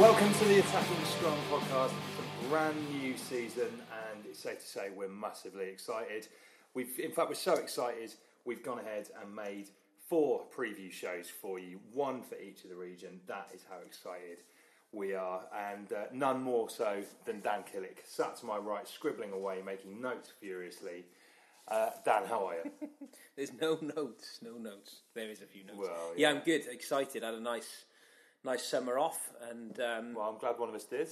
Welcome to the Attacking Scrum podcast. It's a brand new season, and it's safe to say we're massively excited. We've, in fact, we're so excited we've gone ahead and made four preview shows for you, one for each of the region. That is how excited we are, and uh, none more so than Dan Killick, sat to my right, scribbling away, making notes furiously. Uh, Dan, how are you? There's no notes, no notes. There is a few notes. Well, yeah. yeah. I'm good, excited. Had a nice, nice summer off, and um, well, I'm glad one of us did.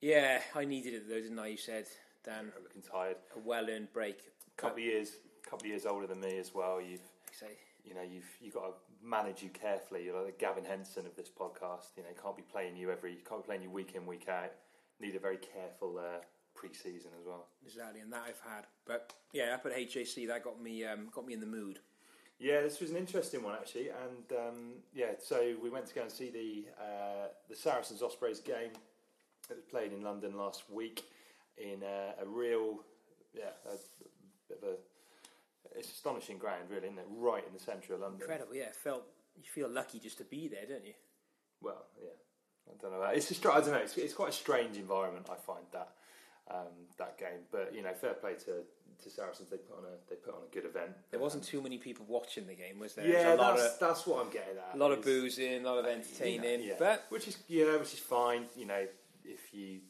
yeah, I needed it though, didn't I? You said, Dan, I'm looking tired. a well-earned break. couple of years, couple of years older than me as well. You've Say, you know, you've you got to manage you carefully. You're like the Gavin Henson of this podcast. You know, can't be playing you every, can't be playing you week in week out. Need a very careful uh, pre-season as well. exactly, and that I've had. But yeah, up at HAC, that got me, um, got me in the mood. Yeah, this was an interesting one actually, and um, yeah, so we went to go and see the uh, the Saracens Ospreys game that was played in London last week in uh, a real, yeah, a bit of a. It's astonishing ground, really, isn't it? Right in the centre of London. Incredible, yeah. Felt you feel lucky just to be there, don't you? Well, yeah, I don't know. It's a str- I don't know. It's, it's quite a strange environment. I find that um, that game, but you know, fair play to, to Saracens. They put on a they put on a good event. There wasn't too many people watching the game, was there? Yeah, was a lot that's, of that's what I'm getting at. a lot of boozing, a lot of entertaining, yeah, but which is yeah, which is fine. You know, if you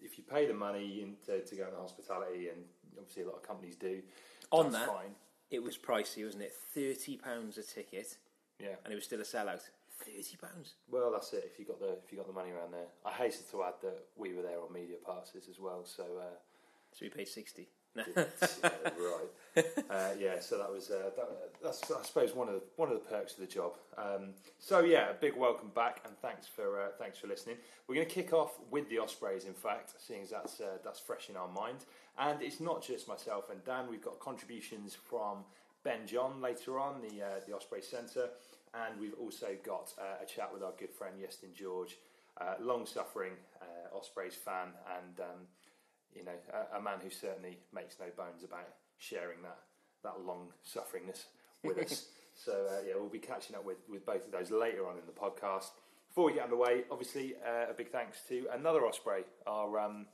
if you pay the money in to, to go into hospitality, and obviously a lot of companies do, On that's that- fine. It was pricey, wasn't it? Thirty pounds a ticket, Yeah. and it was still a sellout. Thirty pounds. Well, that's it. If you got the if you got the money around there, I hasten to add that we were there on media passes as well. So. Uh, So we paid sixty. Yeah, right. Uh, yeah, so that was uh, that, that's I suppose one of the one of the perks of the job. Um, so yeah, a big welcome back and thanks for uh, thanks for listening. We're going to kick off with the Ospreys, in fact, seeing as that's uh, that's fresh in our mind. And it's not just myself and Dan. We've got contributions from Ben John later on, the uh, the Osprey Centre, and we've also got uh, a chat with our good friend Iestyn George, uh, long-suffering uh, Ospreys fan and. Um, you know, a, a man who certainly makes no bones about sharing that that long sufferingness with us. So uh, yeah, we'll be catching up with, with both of those later on in the podcast. Before we get underway, obviously uh, a big thanks to another Osprey, our um,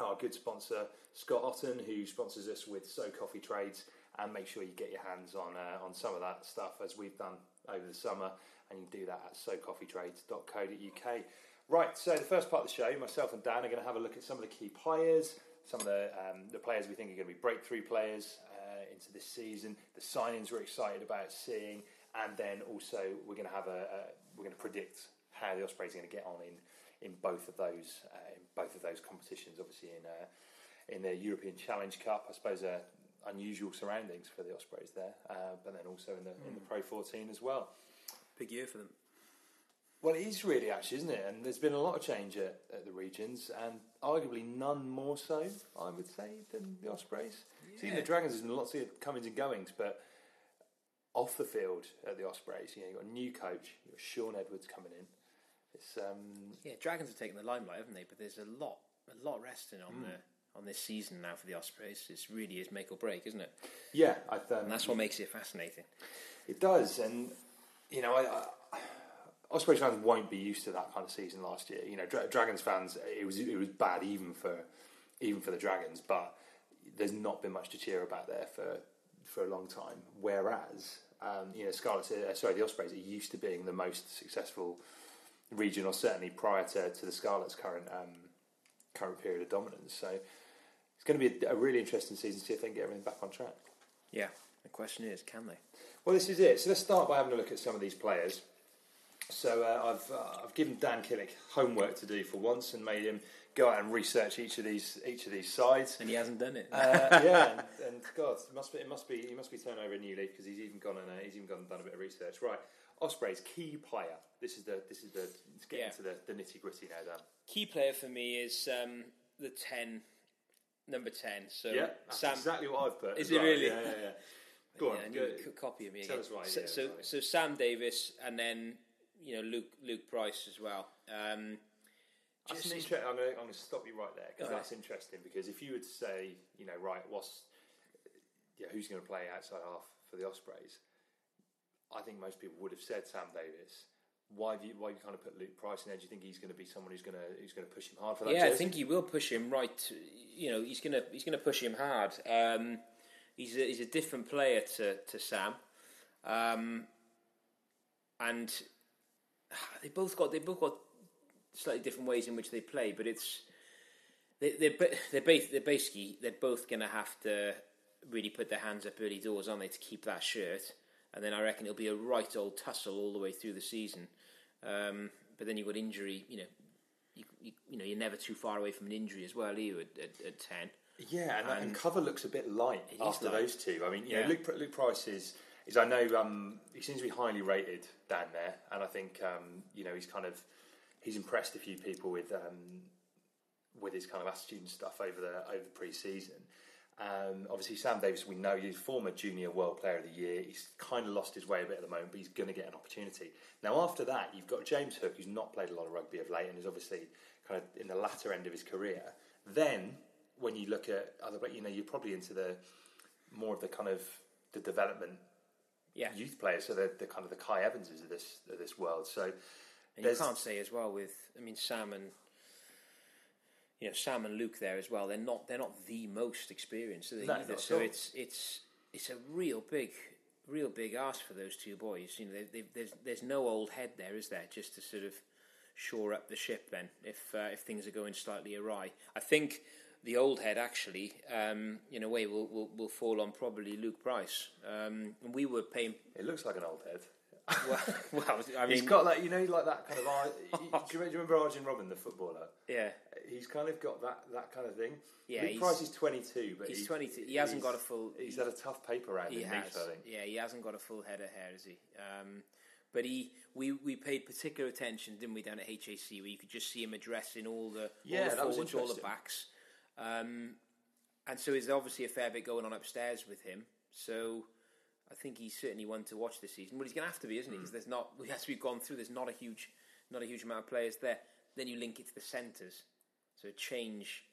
our good sponsor Scott Otten, who sponsors us with So Coffee Trades, and make sure you get your hands on uh, on some of that stuff as we've done over the summer, and you can do that at socoffeetrades.co.uk. Right, so the first part of the show, myself and Dan are going to have a look at some of the key players, some of the um, the players we think are going to be breakthrough players uh, into this season, the signings we're excited about seeing, and then also we're going to have a, a we're going to predict how the Ospreys are going to get on in in both of those uh, in both of those competitions. Obviously in uh, in the European Challenge Cup, I suppose uh, unusual surroundings for the Ospreys there, uh, but then also in the in the Pro 14 as well. Big year for them. Well, it is really actually, isn't it? And there's been a lot of change at, at the regions, and arguably none more so, I would say, than the Ospreys. See, in the Dragons, there's been lots of comings and goings, but off the field at the Ospreys, you know, you've got a new coach, you've got Shaun Edwards coming in. It's um, Yeah, Dragons have taken the limelight, haven't they? But there's a lot, a lot resting on the on this season now for the Ospreys. It really is make or break, isn't it? yeah, I um, And that's what makes it fascinating. It does, and you know, I, I, Ospreys fans won't be used to that kind of season last year. You know, Dra- Dragons fans, it was it was bad even for even for the Dragons, but there's not been much to cheer about there for for a long time. Whereas, um, you know, Scarlets, uh, sorry, the Ospreys are used to being the most successful region, or certainly prior to, to the Scarlets' current um, current period of dominance. So it's going to be a, a really interesting season to see if they can get everything back on track. Yeah. The question is, can they? Well, this is it. So let's start by having a look at some of these players. So uh, I've uh, I've given Dan Killick homework to do for once and made him go out and research each of these each of these sides. And he hasn't done it. Uh, yeah, and, and God, it must be it must be he must be turning over a new leaf because he's even gone and uh, he's even gone and done a bit of research. Right, Osprey's key player. This is the this is the let's get Yeah. into the, the nitty gritty now, Dan. Key player for me is um, the ten, number ten. So yeah, that's Sam. exactly what I've put. Is as it really? Yeah, yeah, yeah. Go on, Yeah, go- copy of me tell again. us why, So, so, so Sam Davies, and then you know Luke Luke Price as well. Um, That's just- an inter- I'm going to stop you right there because Okay. that's interesting. Because if you were to say, you know, right, what's yeah, who's going to play outside half for the Ospreys? I think most people would have said Sam Davies. Why have you why have you kind of put Luke Price in there? Do you think he's going to be someone who's going to who's going to push him hard for that? yeah, I think he will push him right. To, you know, he's gonna he's gonna push him hard. Um, he's a, he's a different player to to Sam, um, and they both got they both got slightly different ways in which they play. But it's they they're they're, ba- they're basically they're both gonna have to really put their hands up early doors, aren't they, to keep that shirt? And then I reckon it'll be a right old tussle all the way through the season. Um, but then you've got injury, you know, you, you, you know, you're never too far away from an injury as well, are you, at, at, at 10? Yeah, and, and, And- cover looks a bit light after light. those two. I mean, you know, Yeah. Luke, Luke Price is, is I know um, he seems to be highly rated down there, and I think um, you know he's kind of he's impressed a few people with um, with his kind of attitude and stuff over the over the pre-season. Um, obviously, Sam Davies, we know he's former junior world player of the year. He's kind of lost his way a bit at the moment, but he's going to get an opportunity. Now, after that, you've got James Hook, who's not played a lot of rugby of late and is obviously kind of in the latter end of his career. Then, when you look at other, you know, you're probably into the more of the kind of the development Yeah. youth players, so the, the kind of the Kai Evanses of this of this world. So And you can't say as well with, I mean, Sam and, you know, Sam and Luke there as well, they're not, they're not the most experienced, are they, No, either? So all. it's, it's, it's a real big, real big ask for those two boys. You know, they, they, there's, there's no old head there, is there, just to sort of shore up the ship then, if, uh, if things are going slightly awry. I think the old head actually, um, in a way, will, will, will fall on probably Luke Price. Um, and we were paying, it looks like an old head. well, well I mean, He's got like you know like that kind of. Do, you, remember Arjen Robben, the footballer? yeah. He's kind of got that, that kind of thing. Yeah, Luke Price is 22, but he's 22. He hasn't got a full- He's had a tough paper round He has. Yeah, he hasn't got a full head of hair, has he? Um, but he, we, we paid particular attention, didn't we, down at HAC, where you could just see him addressing all the, Yeah, all the that was forwards, all the backs. Um, and so there's obviously a fair bit going on upstairs with him. So I think he's certainly one to watch this season. Well, he's going to have to be, isn't he? Because there's not, as we've gone through, there's not a huge, not a huge amount of players there. Then you link it to the centres, so a change,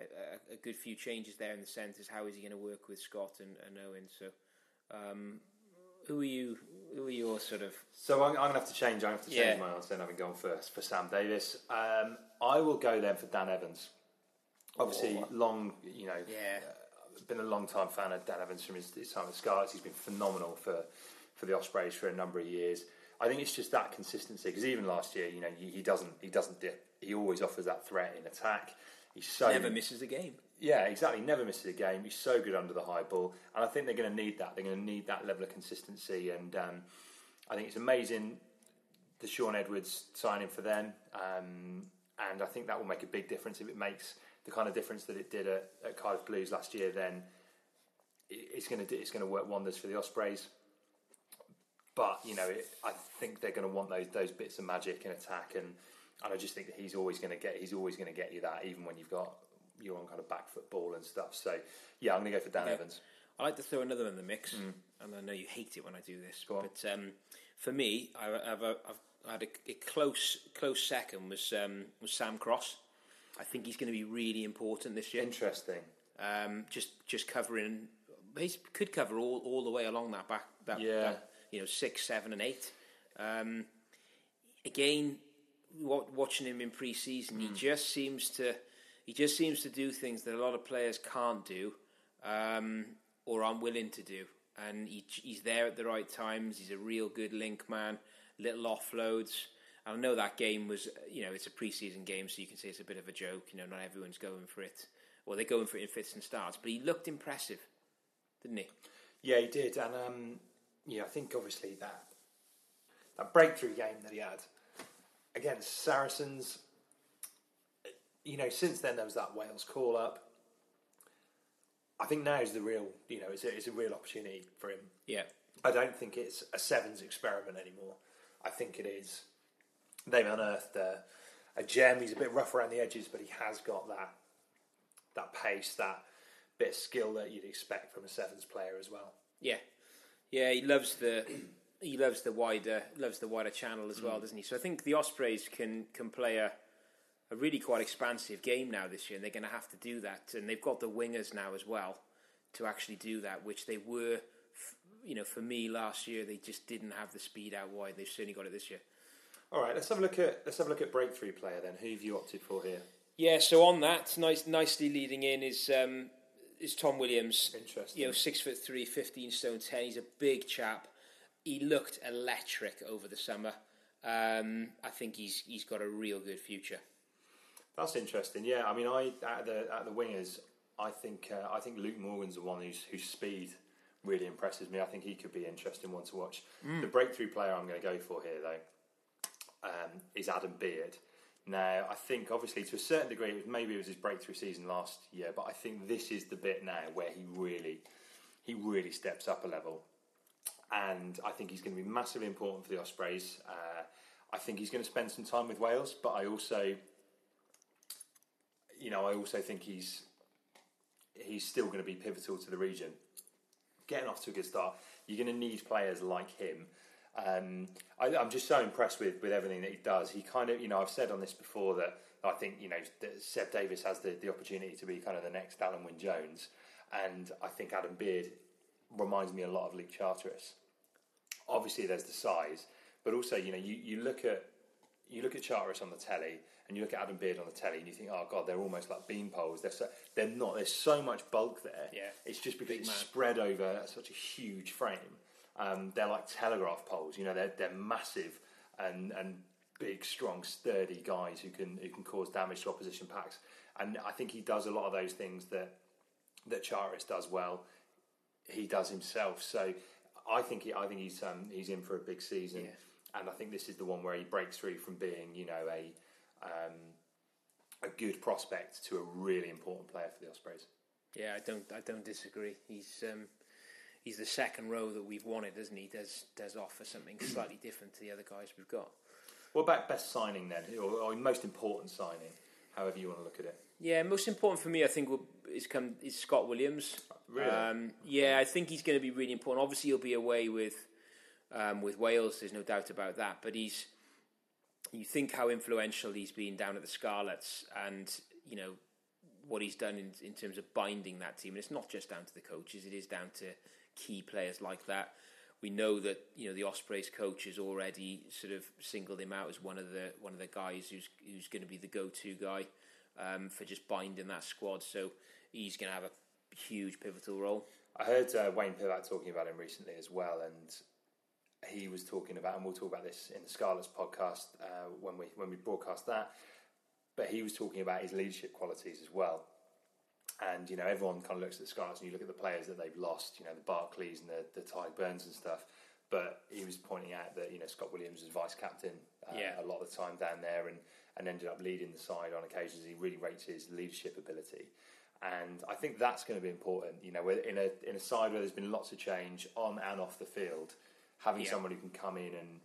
a, a, a good few changes there in the centres. How is he going to work with Scott and, and Owen? So, um, who are you? Who are your sort of? So I'm, I'm going to have to change. I have to change Yeah. my answer. Then having gone first for Sam Davies, um, I will go then for Dan Evans. Obviously, long, you know, Yeah. uh, been a long time fan of Dan Evans from his, his time at Scarlets. He's been phenomenal for for the Ospreys for a number of years. I think it's just that consistency because even last year, you know, he, he doesn't he doesn't dip. He always offers that threat in attack. He's so Never misses a game. yeah, exactly. Never misses a game. He's so good under the high ball, and I think they're going to need that. They're going to need that level of consistency, and um, I think it's amazing the Shaun Edwards signing for them, um, and I think that will make a big difference if it makes the kind of difference that it did at, at Cardiff Blues last year. Then it's going to it's going to work wonders for the Ospreys. but you know, it, I think they're going to want those those bits of magic and attack, and and I just think that he's always going to get he's always going to get you that, even when you've got you're on kind of back foot ball and stuff. So yeah, I'm going to go for Dan Okay. Evans. I like to throw another in the mix, and I know you hate it when I do this, Mm. Go but um, for me, I, I've, I've, I've had a, a close close second was um, was Sam Cross. I think he's going to be really important this year. Interesting. Um, just just covering, he could cover all, all the way along that back that, Yeah. that you know six, seven, and eight. Um, again, wa- watching him in pre-season, he just seems to he just seems to do things that a lot of players can't do um, or aren't willing to do. And he, he's there at the right times. He's a real good link man. Little offloads. I know that game was, you know, it's a pre-season game, so you can say it's a bit of a joke. You know, not everyone's going for it, or they're going for it in fits and starts. But he looked impressive, didn't he? Yeah, he did, and um, yeah, I think obviously that that breakthrough game that he had against Saracens. You know, since then there was that Wales call up. I think now is the real, you know, it's a, it's a real opportunity for him. Yeah, I don't think it's a sevens experiment anymore. I think it is. They've unearthed a, a gem. He's a bit rough around the edges, but he has got that that pace, that bit of skill that you'd expect from a sevens player as well. yeah, yeah. He loves the he loves the wider loves the wider channel as well, mm. doesn't he? So I think the Ospreys can can play a a really quite expansive game now this year, and they're going to have to do that. And they've got the wingers now as well to actually do that, which they were, f- you know, for me last year they just didn't have the speed out wide. They've certainly got it this year. All right, let's have a look at let's have a look at breakthrough player then. Who have you opted for here? Yeah, so on that, nice, nicely leading in is um, is Tom Williams. Interesting. You know, six foot three, 15 stone ten. He's a big chap. He looked electric over the summer. Um, I think he's he's got a real good future. That's interesting. Yeah, I mean, I at the at the wingers, I think uh, I think Luke Morgan's the one whose whose speed really impresses me. I think he could be an interesting one to watch. The breakthrough player I'm going to go for here, though, um, is Adam Beard. Now, I think obviously to a certain degree, it was, maybe it was his breakthrough season last year, but I think this is the bit now where he really he really steps up a level and I think he's going to be massively important for the Ospreys. Uh, I think he's going to spend some time with Wales, but I also, you know, I also think he's he's still going to be pivotal to the region. Getting off to a good start, you're going to need players like him. Um, I, I'm just so impressed with, with everything that he does. He kind of, you know, I've said on this before that I think, you know, that Seb Davies has the, the opportunity to be kind of the next Alun Wyn Jones. And I think Adam Beard reminds me a lot of Luke Charteris. Obviously, there's the size, but also, you know, you, you look at you look at Charteris on the telly and you look at Adam Beard on the telly and you think, oh god, they're almost like bean poles. They're so, they're not. There's so much bulk there. Yeah. it's just because Big it's man. spread over such a huge frame. Um, they're like telegraph poles. You know, they're they're massive and and big, strong, sturdy guys who can who can cause damage to opposition packs. And I think he does a lot of those things that that Charis does well. He does himself. So I think he, I think he's um, he's in for a big season. And I think this is the one where he breaks through from being, you know, a um, a good prospect to a really important player for the Ospreys. Yeah, I don't I don't disagree. He's um, he's the second row that we've wanted, isn't he? Does does offer something slightly different to the other guys we've got. What about best signing then, or, or most important signing, however you want to look at it? Yeah, most important for me, I think, will, is come is Scott Williams. Really? Um, yeah, I think he's going to be really important. Obviously, he'll be away with um, with Wales. There's no doubt about that. But he's you think how influential he's been down at the Scarlets, and you know what he's done in, in terms of binding that team. And it's not just down to the coaches; it is down to key players like that. We know that you know the Ospreys coach has already sort of singled him out as one of the one of the guys who's who's going to be the go-to guy um, for just binding that squad. So he's going to have a huge pivotal role. I heard uh, Wayne Pivac talking about him recently as well, and he was talking about, and we'll talk about this in the Scarlets podcast uh, when we when we broadcast that. But he was talking about his leadership qualities as well. And you know, everyone kind of looks at the Scarlets and you look at the players that they've lost. You know, the Barclays and the the Tadhg Beirnes and stuff. But he was pointing out that you know Scott Williams was vice captain uh, Yeah. a lot of the time down there, and and ended up leading the side on occasions. He really rates his leadership ability. And I think that's going to be important. You know, in a in a side where there's been lots of change on and off the field, having Yeah. someone who can come in and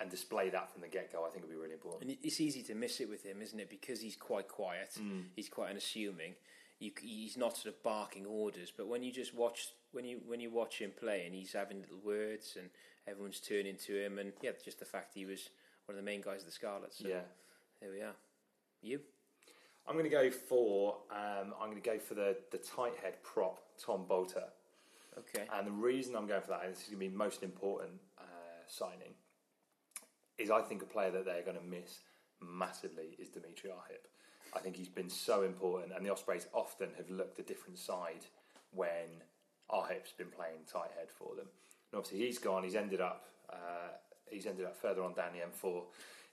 and display that from the get go, I think would be really important. And it's easy to miss it with him, isn't it? Because he's quite quiet. He's quite unassuming. You, he's not sort of barking orders. But when you just watch, when you when you watch him play, and he's having little words, and everyone's turning to him, and yeah, just the fact he was one of the main guys of the Scarlets. So Yeah. there we are. You? I'm going to go for um, I'm going to go for the the tight head prop Tom Botha, Okay. and the reason I'm going for that, and this is going to be most important uh, signing, is I think a player that they're going to miss massively is Dimitri Arhip. I think he's been so important, and the Ospreys often have looked a different side when Arhip's been playing tight head for them. And obviously he's gone. He's ended up uh, he's ended up further on down the M4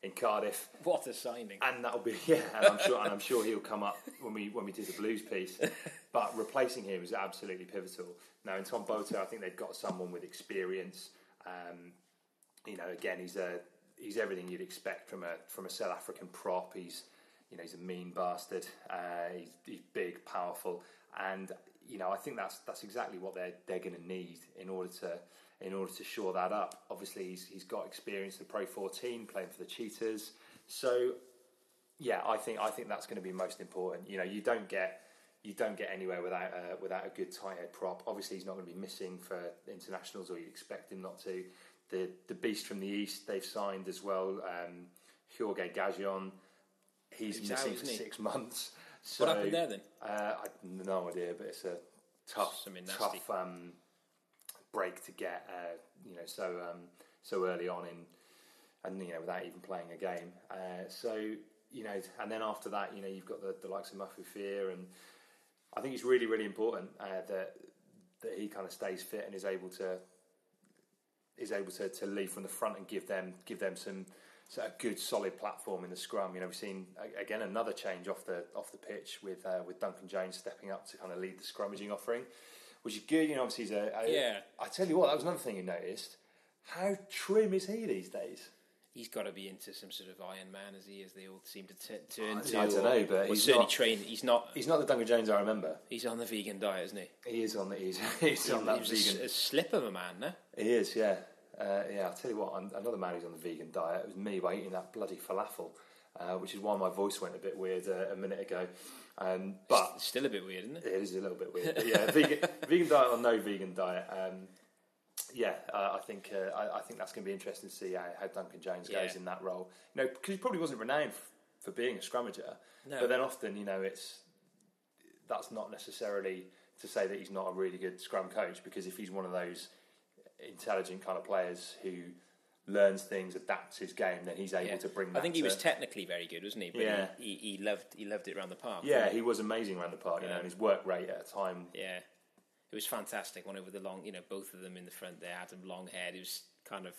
in Cardiff What a signing! and that'll be yeah, and I'm sure and I'm sure he'll come up when we when we do the blues piece. But replacing him is absolutely pivotal. Now in Tom Botha, I think they've got someone with experience. Um, you know, again, he's a he's everything you'd expect from a from a South African prop. He's you know he's a mean bastard. Uh, he's, he's big, powerful, and you know I think that's that's exactly what they're they're going to need in order to in order to shore that up. Obviously, he's he's got experience at the Pro 14, playing for the Cheetahs. So yeah, I think I think that's going to be most important. You know, you don't get you don't get anywhere without uh, without a good tight head prop. Obviously, he's not going to be missing for internationals, or you expect him not to. The the beast from the east they've signed as well, um, Gheorghe Gajion. He's, He's missing out, for he? six months. So, What happened there then? Uh, I have no idea, but it's a tough, Something nasty. tough um, break to get. Uh, you know, so um, so early on in and you know without even playing a game. Uh, so you know, and then after that, you know, you've got the, the likes of Ma'afu Fia, and I think it's really really important uh, that that he kind of stays fit and is able to is able to, to lead from the front and give them give them some of good solid platform in the scrum. You know, we've seen again another change off the off the pitch with uh, with Duncan Jones stepping up to kind of lead the scrummaging offering, which is good. You know, obviously he's a, a Yeah. I tell you what, that was another thing you noticed. How trim is he these days? He's got to be into some sort of Iron Man, as he as they all seem to t- turn I to. I don't know, but he's certainly not- trained. He's not. He's not the Duncan Jones I remember. He's on the vegan diet, isn't he? He is on the he's, he's on that he was a vegan. A, slip of a man, no? He is, yeah. Uh, yeah, I'll tell you what, an- another man who's on the vegan diet it was me by eating that bloody falafel, uh, which is why my voice went a bit weird uh, a minute ago. Um, but It's still a bit weird, isn't it? it is a little bit weird. But yeah, vegan, vegan diet or no vegan diet. Um, yeah, uh, I think uh, I, I think that's going to be interesting to see how, how Duncan Jones goes Yeah. in that role. You know, because he probably wasn't renowned f- for being a scrummager, No. but then often, you know, it's that's not necessarily to say that he's not a really good scrum coach because if he's one of those intelligent kind of players who learns things, adapts his game, then he's able Yeah. to bring. I think he to- was technically very good, wasn't he? But Yeah. he, he, he loved he loved it around the park. Yeah, he was amazing around the park, you know, and his work rate at a time. yeah. It was fantastic. One over the long, you know, both of them in the front there, Adam long haired. It was kind of,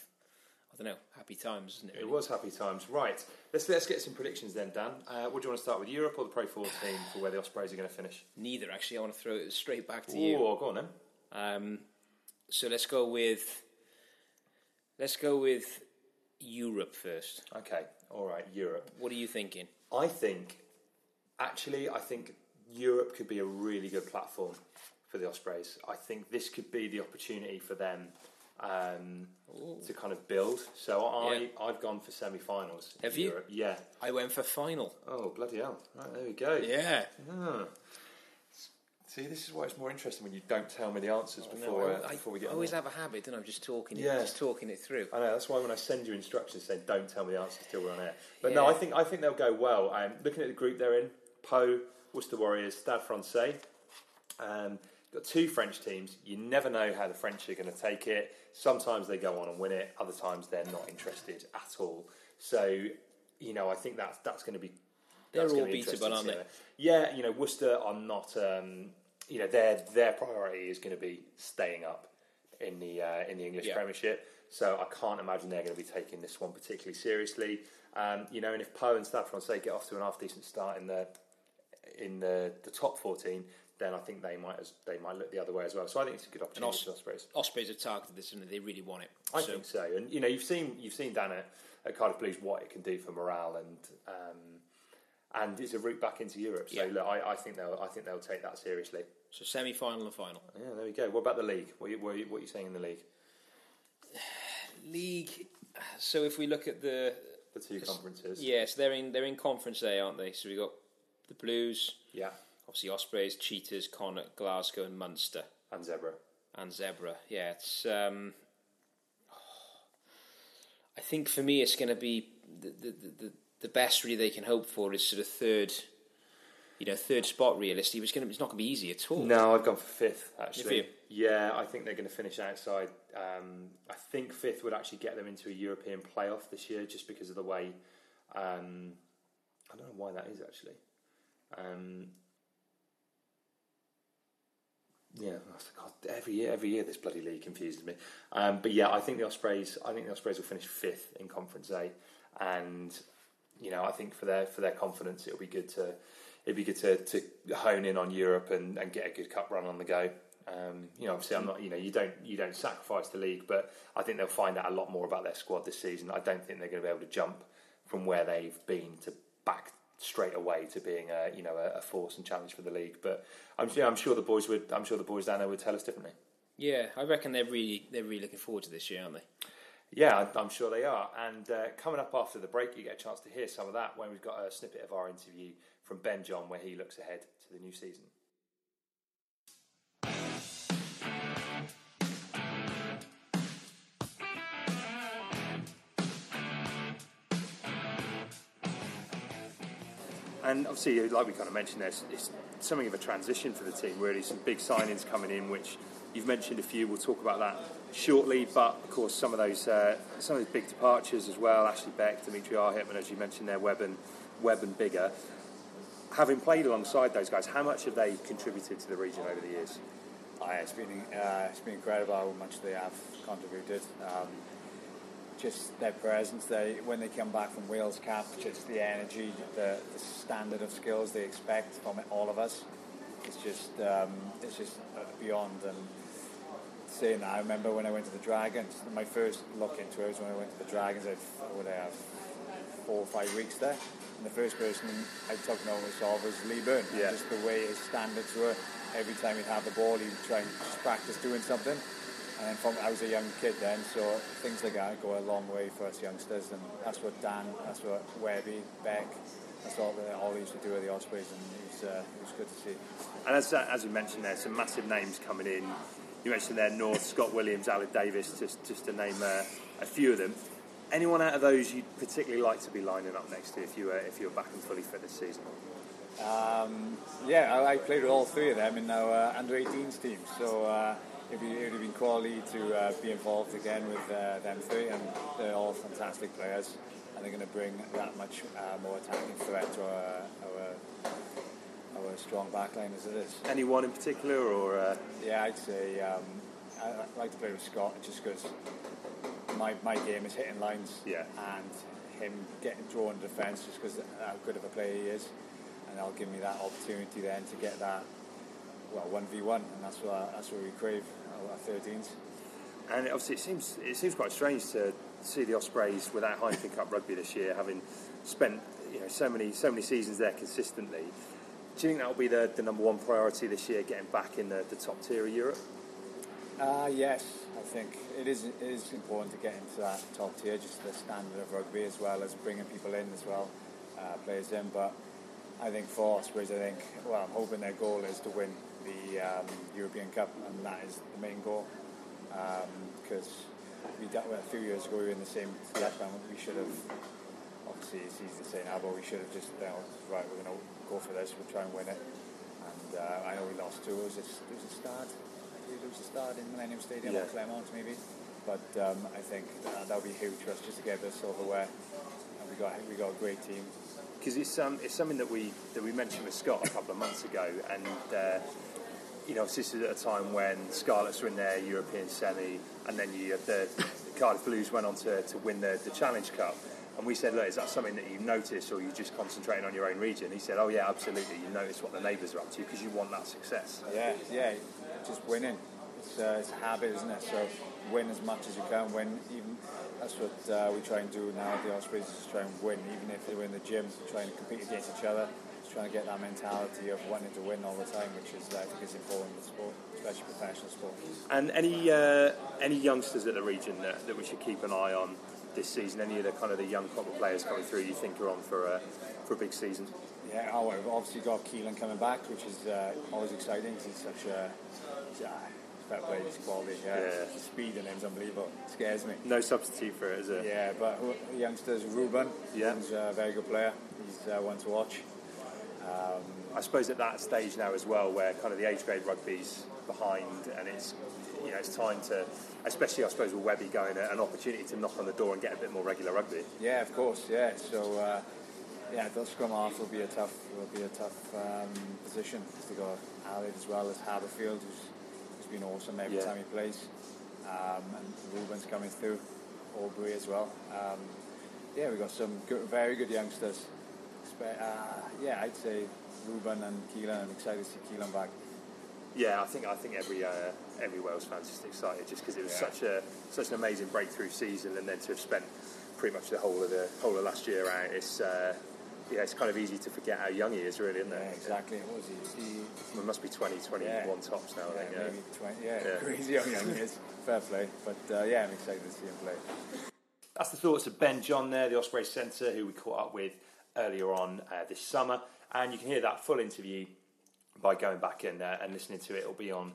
I don't know, happy times, wasn't it? It was happy times. Right, let's let's get some predictions then, Dan. Uh, what do you want to start with, Europe or the Pro 14 for where the Ospreys are going to finish? Neither actually. I want to throw it straight back to Oh, you. Oh, go on then. Um, so let's go with let's go with Europe first. Okay, all right, Europe. What are you thinking? I think, actually, I think Europe could be a really good platform for the Ospreys. I think this could be the opportunity for them um, to kind of build. So I, Yeah. I've gone for semi-finals. in Have you? Europe. Yeah. I went for final. Oh bloody hell! Right, there we go. Yeah. Ah. See, this is why it's more interesting when you don't tell me the answers before uh, I, before we get. I always have a habit, don't I? of Just talking, Yeah. it, just talking it through. I know that's why when I send you instructions saying don't tell me the answers till we're on air. But no, I think I think they'll go well. Um, looking at the group they're in, Pau, Worcester Warriors, Stade Francais. Um, got two French teams. You never know how the French are going to take it. Sometimes they go on and win it. Other times they're not interested at all. So you know, I think that's that's going to be. They're all be beatable, aren't they? Yeah, you know, Worcester are not. Um, you know, their their priority is going to be staying up in the uh, in the English Yeah. Premiership. So I can't imagine they're going to be taking this one particularly seriously. Um, you know, and if Pau and Stade say, get off to an half decent start in the in the, the top fourteen, then I think they might as they might look the other way as well. So I think it's a good opportunity Os- for Ospreys. Ospreys have targeted this, and they really want it. I So, think so. And you know, you've seen you've seen Dan at, at Cardiff Blues what it can do for morale and um, and it's a route back into Europe. So Yeah. look, I, I think they'll I think they'll take that seriously. So semi-final and final. Yeah, there we go. What about the league? What are you, what are you, what are you saying in the league? League. So if we look at the The two conferences. yes, they're in they're in conference A, aren't they? So we got the Blues, Yeah. obviously Ospreys, Cheetahs, Connacht, Glasgow, and Munster, And Zebra. and Zebra. Yeah, it's. Um, I think for me, it's going to be the the the the best really they can hope for is sort of third. You know, third spot realistically, it's going it's not going to be easy at all. No, I've gone for fifth actually. Yeah, I think they're going to finish outside. Um, I think fifth would actually get them into a European playoff this year, just because of the way. Um, I don't know why that is actually. Um, yeah, God, every year, every year this bloody league confuses me. Um, but yeah, I think the Ospreys. I think the Ospreys will finish fifth in Conference A, and you know, I think for their for their confidence, it'll be good to it'd be good to, to hone in on Europe and, and get a good cup run on the go. Um, you know, obviously, I'm not. You know, you don't you don't sacrifice the league, but I think they'll find out a lot more about their squad this season. I don't think they're going to be able to jump from where they've been to back straight away to being a you know a, a force and challenge for the league. But I'm yeah, I'm sure the boys would. I'm sure the boys down there would tell us differently. Yeah, I reckon they're really they're really looking forward to this year, aren't they? Yeah, I'm sure they are. And uh, coming up after the break, you get a chance to hear some of that when we've got a snippet of our interview from Ben John, where he looks ahead to the new season. And obviously, like we kind of mentioned, there's it's something of a transition for the team. Really, some big signings coming in, which you've mentioned a few. We'll talk about that shortly. But of course, some of those uh, some of those big departures as well. Ashley Beck, Dimitri Arhitman, as you mentioned there, Webb and Webb and Biggar. Having played alongside those guys, how much have they contributed to the region over the years? Oh, yeah, it's been uh, it's been incredible how much they have contributed. Um, just their presence, they when they come back from Wales Cup, just the energy, the, the standard of skills they expect from all of us. It's just um, it's just beyond. And saying that, I remember when I went to the Dragons. My first look into it was when I went to the Dragons. I would have four or five weeks there. And the first person I took notice of was Lee Byrne. Yeah. Just the way his standards were. Every time he'd have the ball, he'd try and just practice doing something. And from I was a young kid then, so things like that go a long way for us youngsters. And that's what Dan, that's what Webby, Beck, that's all they all used to do at the Ospreys, and it was, uh, it was good to see. And as, as we mentioned, there's some massive names coming in. You mentioned there North, Scott Williams, Aled Davies, just just to name uh, a few of them. Anyone out of those you'd particularly like to be lining up next to if you were if you were back and fully fit this season? Um, yeah, I, I played with all three of them in our uh, under 18s team, so uh, it'd, be, have been quality to uh, be involved again with uh, them three, and they're all fantastic players, and they're going to bring that much uh, more attacking threat to our, our, our strong backline as it is. Anyone in particular, or uh, Yeah, I'd say um, I, I like to play with Scott just because my, my game is hitting lines Yeah. and him getting drawn defence just because how good of a player he is. And that'll give me that opportunity then to get that, well, 1v1, and that's what, that's what we crave, our 13s. and obviously it seems it seems quite strange to see the Ospreys without Heineken Cup rugby this year, having spent you know so many so many seasons there consistently. Do you think that will be the, the number one priority this year, getting back in the, the top tier of Europe? Uh, yes, I think it is, it is important to get into that top tier, just the standard of rugby as well as bringing people in as well, uh, players in. But I think for Ospreys, I think, well, I'm hoping their goal is to win the um, European Cup, and that is the main goal. Because we done, well, a few years ago we were in the same letdown. We should have, obviously it's easy to say now, but we should have just, you know, right, we're going to go for this, we'll try and win it. And uh, I know we lost two. It was a, it was a start. We lose the start in Millennium Stadium Yeah. or Clermont maybe? But um, I think that that'll be huge for us just to get the silverware. And we got we got a great team. because it's um, it's something that we that we mentioned with Scott a couple of months ago, and uh, you know this is at a time when Scarlets were in their European semi, and then you the, the Cardiff Blues went on to, to win the, the Challenge Cup, and we said, look, is that something that you notice, or you just concentrating on your own region? He said, oh yeah, absolutely. You notice what the neighbours are up to because you want that success. Yeah, yeah, just winning. It's, uh, it's a habit, isn't it? So win as much as you can. Win even. That's what uh, we try and do now at the Ospreys. Is try and win, even if they're in the gym. trying to compete against each other. Just trying to get that mentality of wanting to win all the time, which is I think is important in sport, especially professional sport. And any uh, any youngsters at the region that, that we should keep an eye on this season? Any of the kind of the young proper players coming through you think are on for a for a big season? Yeah, oh, we've obviously got Keelan coming back, which is uh, always exciting. He's such a yeah, fair play, his quality. Yeah, Yeah. the speed in him's unbelievable. It scares me. No substitute for it, is it? Yeah, but youngsters, Ruben, Yeah. he's a very good player. He's uh, one to watch. Um, I suppose at that stage now as well, where kind of the age grade rugby's behind, and it's you know it's time to, especially I suppose with Webby going, an opportunity to knock on the door and get a bit more regular rugby. Yeah, of course. Yeah. So uh, yeah, the scrum half will be a tough will be a tough um, position. We got Aled as well as Haberfield, who's, who's been awesome every Yeah. time he plays, um, and Ruben's coming through, Aubrey as well. Um, yeah, we've got some good, very good youngsters. Uh, yeah, I'd say Ruben and Keelan. I'm excited to see Keelan back. Yeah, I think I think every uh, every Wales fan's just excited just because it was Yeah. such a such an amazing breakthrough season, and then to have spent pretty much the whole of the whole of last year out, it's uh, yeah, it's kind of easy to forget how young he is, really, isn't it? Yeah, it? exactly. What was he? he It must be 20, 21 Yeah. tops now, I yeah, think. Yeah. maybe 20, yeah, Yeah. crazy how young he is. Fair play. But uh, yeah, I'm excited to see him play. That's the thoughts of Ben John there, the Osprey centre, who we caught up with earlier on uh, this summer. And you can hear that full interview by going back in there and listening to it. It'll be on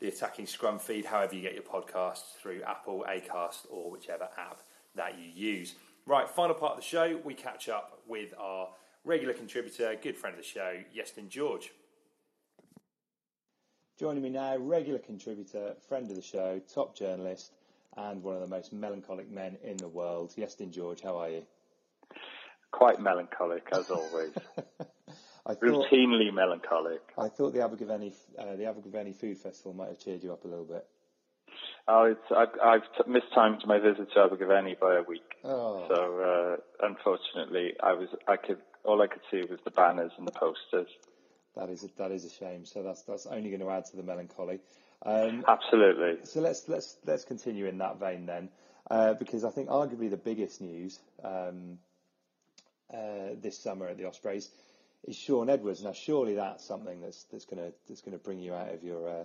the Attacking Scrum feed, however you get your podcasts, through Apple, Acast, or whichever app that you use. Right, final part of the show, we catch up with our regular contributor, good friend of the show, Iestyn George. Joining me now, regular contributor, friend of the show, top journalist, and one of the most melancholic men in the world, Iestyn George. How are you? Quite melancholic as always. I thought Routinely melancholic. I thought the Abergavenny uh, the Abergavenny Food Festival might have cheered you up a little bit. Oh, it's I've, I've t- mistimed my visit to Abergavenny by a week. Oh. So uh, unfortunately, I was I could all I could see was the banners and the posters. That is a, that is a shame. So that's that's only going to add to the melancholy. Um, Absolutely. so let's let's let's continue in that vein then, uh, because I think arguably the biggest news um, uh, this summer at the Ospreys is Shaun Edwards. Now, surely that's something that's that's going to that's going to bring you out of your uh,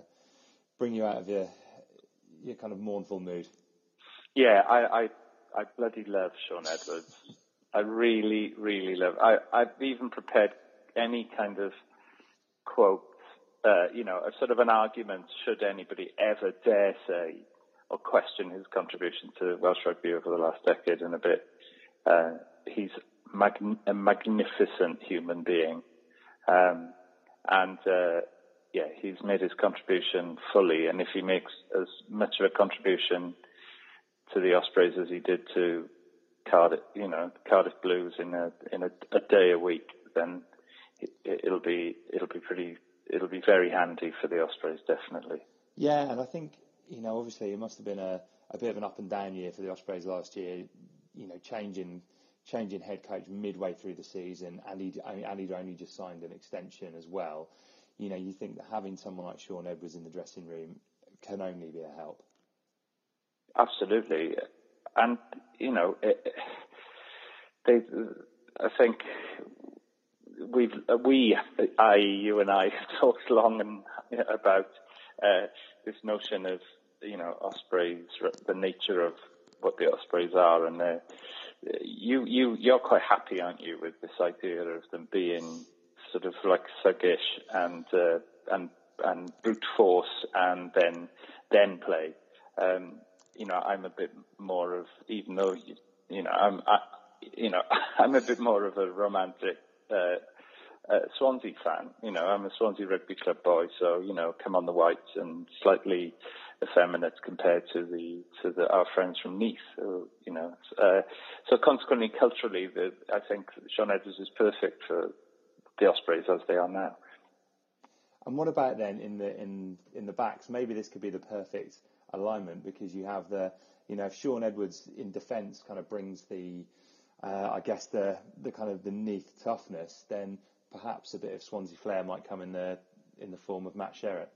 bring you out of your your kind of mournful mood. Yeah, I, I I bloody love Shaun Edwards. I really, really love. I I've even prepared any kind of quote, Uh, you know, a sort of an argument should anybody ever dare say or question his contribution to Welsh rugby over the last decade and a bit. Uh, he's magn- a magnificent human being, um, and uh, yeah, he's made his contribution fully. And if he makes as much of a contribution to the Ospreys as he did to Cardiff, you know, Cardiff Blues in a in a, a day a week, then it, it'll be it'll be pretty it'll be very handy for the Ospreys, definitely. Yeah, and I think you know, obviously, it must have been a, a bit of an up and down year for the Ospreys last year. You know, changing changing head coach midway through the season, and he'd and he'd only just signed an extension as well. You know, you think that having someone like Shaun Edwards in the dressing room can only be a help. Absolutely, and you know, it, they. I think we've we, I, you and I, have talked long and about uh, this notion of you know Ospreys, the nature of what the Ospreys are, and uh, you you you're quite happy, aren't you, with this idea of them being sort of like thuggish and uh, and and brute force, and then then play. Um, you know, I'm a bit more of, even though you, you know, I'm, I, you know, I'm a bit more of a romantic uh, uh, Swansea fan. You know, I'm a Swansea Rugby Club boy, so you know, come on the whites and slightly effeminate compared to the to the our friends from Nice. So, you know, uh, so consequently, culturally, the, I think Shaun Edwards is perfect for the Ospreys as they are now. And what about then in the in in the backs? Maybe this could be the perfect alignment because you have the you know if Shaun Edwards in defence kind of brings the uh, I guess the the kind of the Neath toughness, then perhaps a bit of Swansea flair might come in the in the form of Matt Sherratt.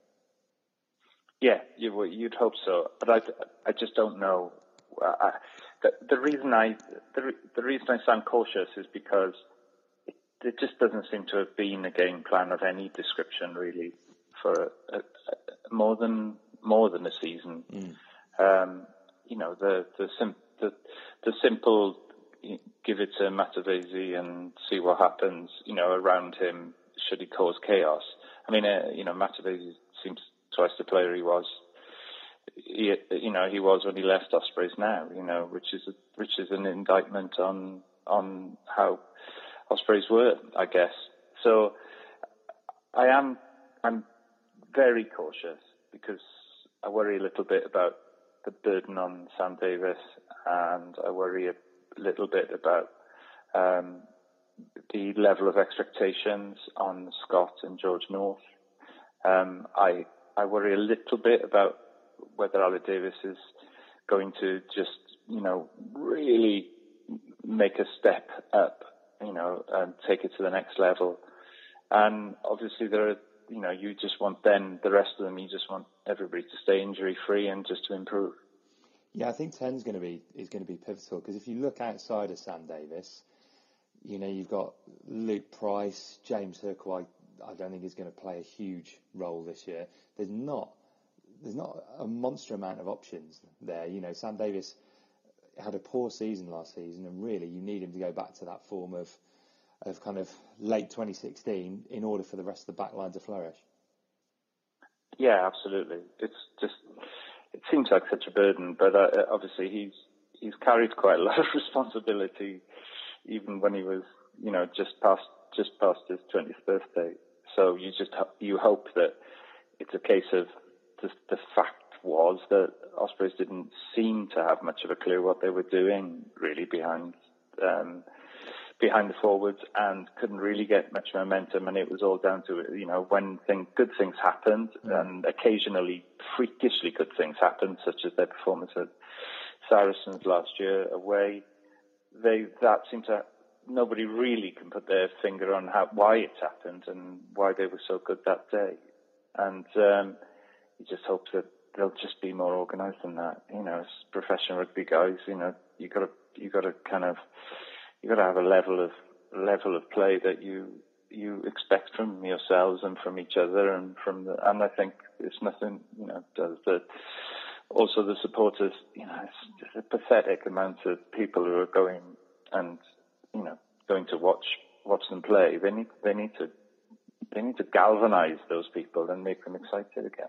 Yeah, you, you'd hope so, but I, I just don't know. Uh, I, the, the reason I the, the reason I sound cautious is because there just doesn't seem to have been a game plan of any description really for a, a, a, more than more than a season. Mm. Um, you know, the the, sim- the the simple give it to Matavesi and see what happens. You know, around him should he cause chaos. I mean, uh, you know, Matavesi seems twice the player he was. He, you know, he was when he left Ospreys now. You know, which is a, which is an indictment on on how Ospreys were, I guess. So I am I'm very cautious because I worry a little bit about the burden on Sam Davies, and I worry a little bit about um, the level of expectations on Scott and George North. Um, I I worry a little bit about whether Aled Davies is going to just you know really make a step up, you know, and take it to the next level. And obviously there are you know, you just want then the rest of them, you just want everybody to stay injury free and just to improve. Yeah, I think ten's going to be is going to be pivotal because if you look outside of Sam Davies, you know you've got Luke Price, James Hook, who I, I don't think is going to play a huge role this year. There's not there's not a monster amount of options there. You know, Sam Davies had a poor season last season, and really you need him to go back to that form of of kind of late 2016 in order for the rest of the back line to flourish. Yeah, absolutely. It's just it seems like such a burden, but uh, obviously he's he's carried quite a lot of responsibility, even when he was you know just past just past his 20th birthday. So you just you hope that it's a case of just the fact was that Ospreys didn't seem to have much of a clue what they were doing really behind um, behind the forwards and couldn't really get much momentum. And it was all down to, you know, when thing, good things happened mm. and occasionally freakishly good things happened, such as their performance at Saracens last year away. They, that seemed to, nobody really can put their finger on how, why it happened and why they were so good that day. And, um, you just hope that they'll just be more organised than that. You know, as professional rugby guys, you know, you gotta, you gotta kind of, you've got to have a level of level of play that you you expect from yourselves and from each other and from the and I think it's nothing you know does the also the supporters you know it's just a pathetic amount of people who are going and you know going to watch watch them play they need they need to they need to galvanise those people and make them excited again.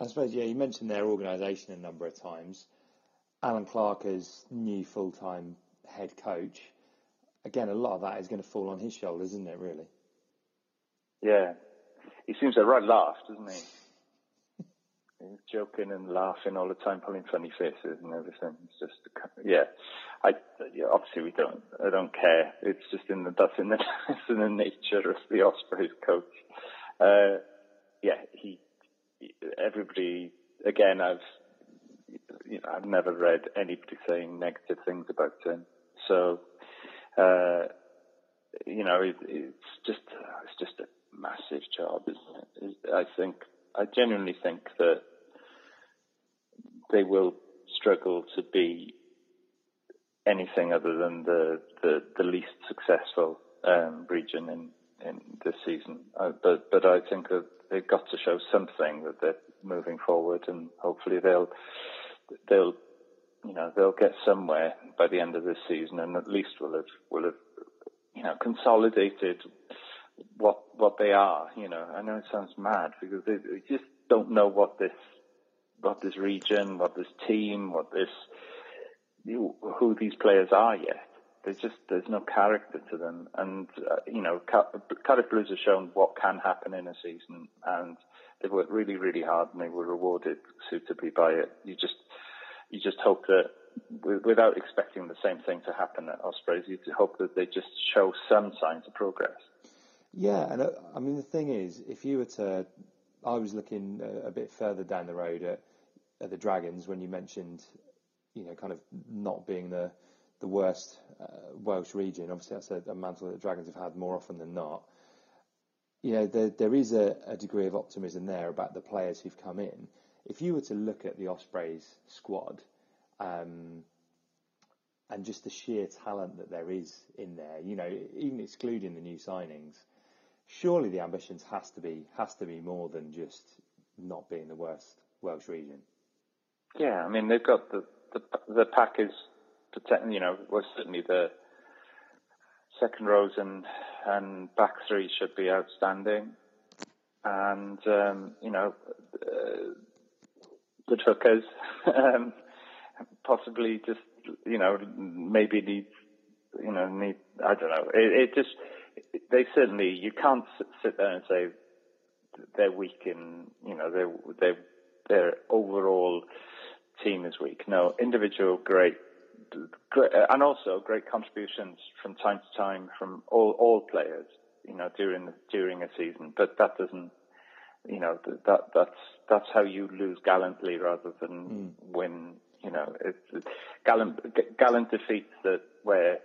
I suppose yeah you mentioned their organisation a number of times. Allen Clarke as new full time head coach, again, a lot of that is going to fall on his shoulders, isn't it, really? Yeah. He seems to right laugh, doesn't he? He's joking and laughing all the time, pulling funny faces and everything. It's just, yeah. I yeah, obviously we don't. I don't care. It's just in the that's in the that's in the nature of the Ospreys coach. Uh, yeah, he. Everybody again. I've you know I've never read anybody saying negative things about him. So, uh, you know, it, it's just it's just a massive job, isn't it? I think I genuinely think that they will struggle to be anything other than the the, the least successful um, region in in this season. Uh, but but I think that they've got to show something that they're moving forward, and hopefully they'll they'll you know they'll get somewhere by the end of this season, and at least will have will have you know consolidated what what they are. You know, I know it sounds mad because they, they just don't know what this what this region, what this team, what this who these players are yet. There's just there's no character to them, and uh, you know, Cardiff Blues have shown what can happen in a season, and they've worked really really hard, and they were rewarded suitably by it. You just you just hope that without expecting the same thing to happen at Ospreys, you hope that they just show some signs of progress. Yeah, and uh, I mean the thing is, if you were to, I was looking a, a bit further down the road at, at, the Dragons when you mentioned, you know, kind of not being the the worst uh, Welsh region. Obviously, that's a, a, mantle that the Dragons have had more often than not. You know, there, there is a, a degree of optimism there about the players who've come in if you were to look at the Ospreys squad, um, and just the sheer talent that there is in there. You know, even excluding the new signings, surely the ambitions has to be has to be more than just not being the worst Welsh region. Yeah, I mean they've got the the, the pack is you know was certainly the second rows and and back three should be outstanding, and um, you know uh, good hookers, um, possibly just you know maybe need you know need I don't know. It, it just they certainly you can't sit there and say they're weak in you know they they their overall team is weak. No, individual great, great, and also great contributions from time to time from all all players. You know, during during a season, but that doesn't. You know that that's that's how you lose gallantly rather than mm. win. You know, it's gallant gallant defeats that where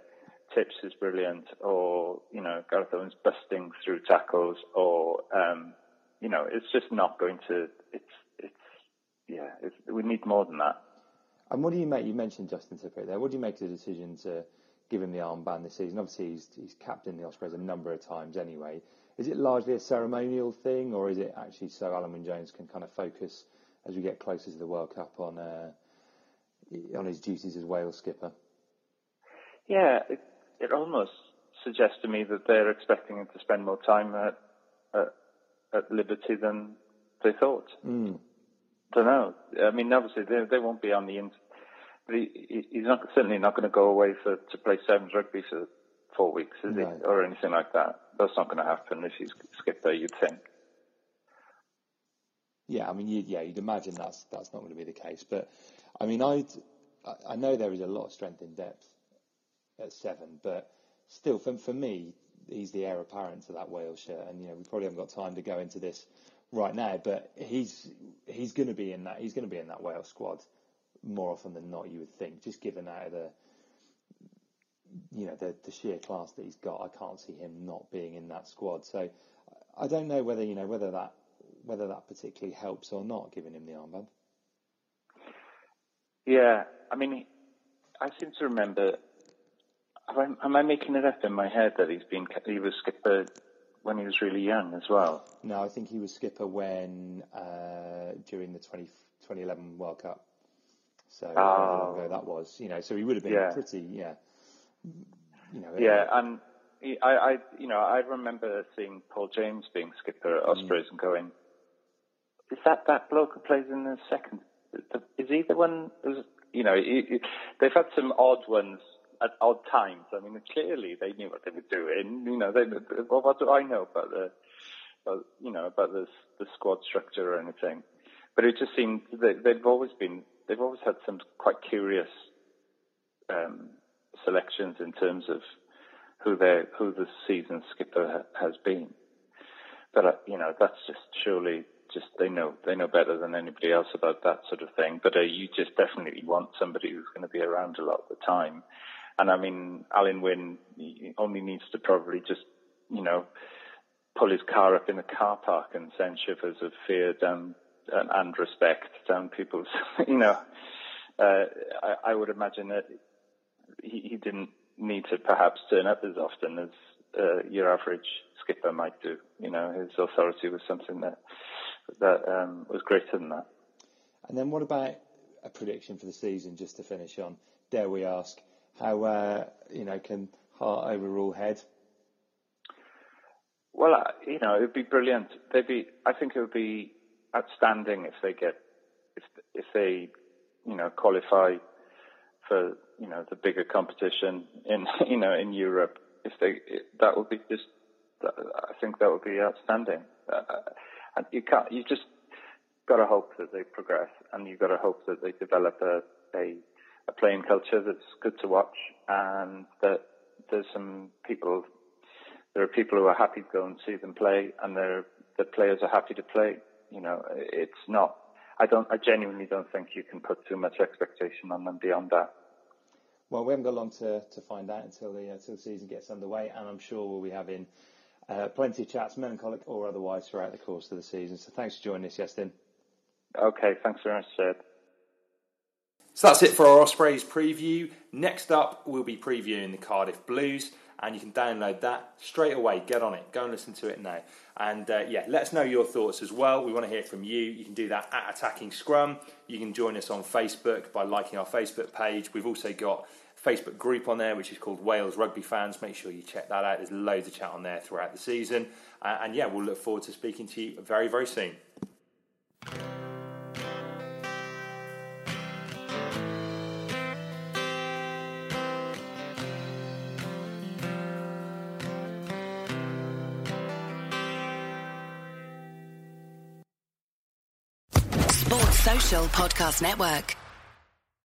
Tips is brilliant, or you know Gareth Owens busting through tackles, or um, you know it's just not going to. It's it's yeah, we need more than that. And what do you make? You mentioned Justin Tipuric there. What do you make of the decision to give him the armband this season? Obviously, he's, he's captained the Ospreys a number of times anyway. Is it largely a ceremonial thing, or is it actually so Alun Wyn Jones can kind of focus as we get closer to the World Cup on uh, on his duties as Wales skipper? Yeah, it, it almost suggests to me that they're expecting him to spend more time at at, at Liberty than they thought. Mm don't know. I mean, obviously they they won't be on the in, but he, he's not certainly not going to go away for to play sevens rugby for four weeks, is no. he, or anything like that? That's not going to happen if he's skipper. You'd think. Yeah, I mean, you, yeah, you'd imagine that's that's not going to be the case. But I mean, i I know there is a lot of strength in depth at seven, but still, for for me, he's the heir apparent to that Wales shirt, and you know we probably haven't got time to go into this right now, but he's he's going to be in that he's going to be in that Wales squad more often than not. You would think, just given out of the you know the the sheer class that he's got, I can't see him not being in that squad. So I don't know whether you know whether that whether that particularly helps or not, giving him the armband. Yeah, I mean, I seem to remember. Am I, am I making it up in my head that he's been he was skipper when he was really young as well? No, I think he was skipper when uh, during the 20, 2011 World Cup. So oh. how long ago that was, you know, so he would have been yeah. pretty, yeah, you know. Yeah, and I, I, you know, I remember seeing Paul James being skipper at Ospreys mm. and going, "Is that that bloke who plays in the second? Is he the one?" You know, he, he, they've had some odd ones at odd times. I mean, clearly they knew what they were doing. You know, they, well, what do I know about the, about, you know, about the the squad structure or anything? But it just seemed they, they've always been, they've always had some quite curious um, selections in terms of who they who the season skipper ha, has been. But uh, you know, that's just surely just they know they know better than anybody else about that sort of thing. But uh, you just definitely want somebody who's going to be around a lot of the time and I mean, Alun Wyn only needs to probably just, you know, pull his car up in a car park and send shivers of fear down and, and respect down people's, you know. Uh, I, I, would imagine that he, he, didn't need to perhaps turn up as often as uh, your average skipper might do. You know, his authority was something that that um, was greater than that. And then, what about a prediction for the season? Just to finish on, dare we ask? how uh, you know can heart overrule Head? Well, uh, you know, it would be brilliant. They'd be. I think it would be outstanding if they get if if they you know qualify for you know the bigger competition in you know in Europe. If they that would be just. I think that would be outstanding. Uh, and you can't. You just got to hope that they progress, and you've got to hope that they develop a, a a playing culture that's good to watch, and that there's some people. There are people who are happy to go and see them play, and there the players are happy to play. You know, it's not. I don't. I genuinely don't think you can put too much expectation on them beyond that. Well, we haven't got long to, to find out until the uh, until the season gets underway, and I'm sure we'll be having uh, plenty of chats, melancholic or otherwise, throughout the course of the season. So thanks for joining us, Iestyn. Okay, thanks very much, Sid. So that's it for our Ospreys preview. Next up, we'll be previewing the Cardiff Blues, and you can download that straight away. Get on it. Go and listen to it now. And uh, yeah, let us know your thoughts as well. We want to hear from you. You can do that at Attacking Scrum. You can join us on Facebook by liking our Facebook page. We've also got Facebook group on there, which is called Wales Rugby Fans. Make sure you check that out. There's loads of chat on there throughout the season. Uh, and yeah, we'll look forward to speaking to you very, very soon. Podcast Network.